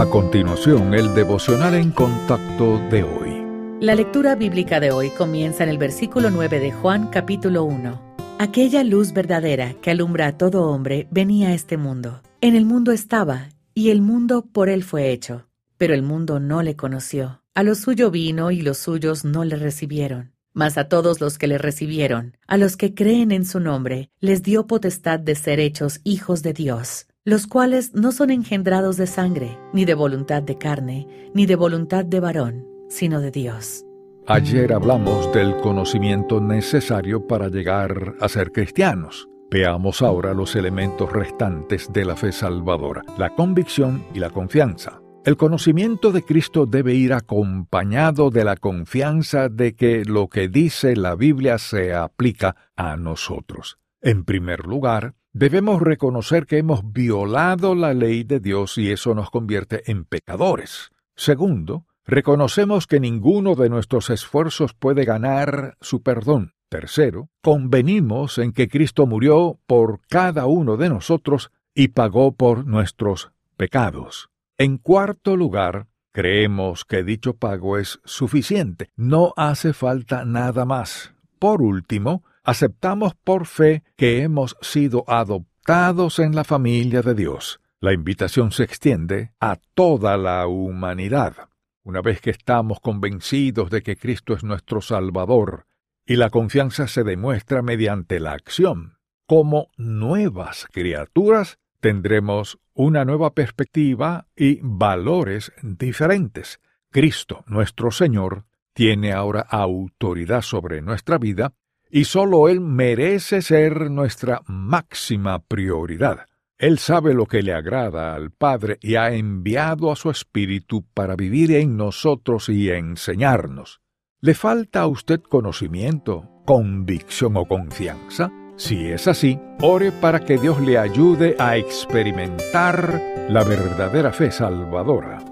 A continuación, el devocional en contacto de hoy. La lectura bíblica de hoy comienza en el versículo 9 de Juan capítulo 1. Aquella luz verdadera que alumbra a todo hombre venía a este mundo. En el mundo estaba, y el mundo por él fue hecho, pero el mundo no le conoció. A lo suyo vino y los suyos no le recibieron. Mas a todos los que le recibieron, a los que creen en su nombre, les dio potestad de ser hechos hijos de Dios los cuales no son engendrados de sangre, ni de voluntad de carne, ni de voluntad de varón, sino de Dios. Ayer hablamos del conocimiento necesario para llegar a ser cristianos. Veamos ahora los elementos restantes de la fe salvadora, la convicción y la confianza. El conocimiento de Cristo debe ir acompañado de la confianza de que lo que dice la Biblia se aplica a nosotros. En primer lugar, Debemos reconocer que hemos violado la ley de Dios y eso nos convierte en pecadores. Segundo, reconocemos que ninguno de nuestros esfuerzos puede ganar su perdón. Tercero, convenimos en que Cristo murió por cada uno de nosotros y pagó por nuestros pecados. En cuarto lugar, creemos que dicho pago es suficiente, no hace falta nada más. Por último, aceptamos por fe que hemos sido adoptados en la familia de Dios. La invitación se extiende a toda la humanidad. Una vez que estamos convencidos de que Cristo es nuestro Salvador, y la confianza se demuestra mediante la acción, como nuevas criaturas, tendremos una nueva perspectiva y valores diferentes. Cristo, nuestro Señor, tiene ahora autoridad sobre nuestra vida y sólo Él merece ser nuestra máxima prioridad. Él sabe lo que le agrada al Padre y ha enviado a su Espíritu para vivir en nosotros y enseñarnos. ¿Le falta a usted conocimiento, convicción o confianza? Si es así, ore para que Dios le ayude a experimentar la verdadera fe salvadora.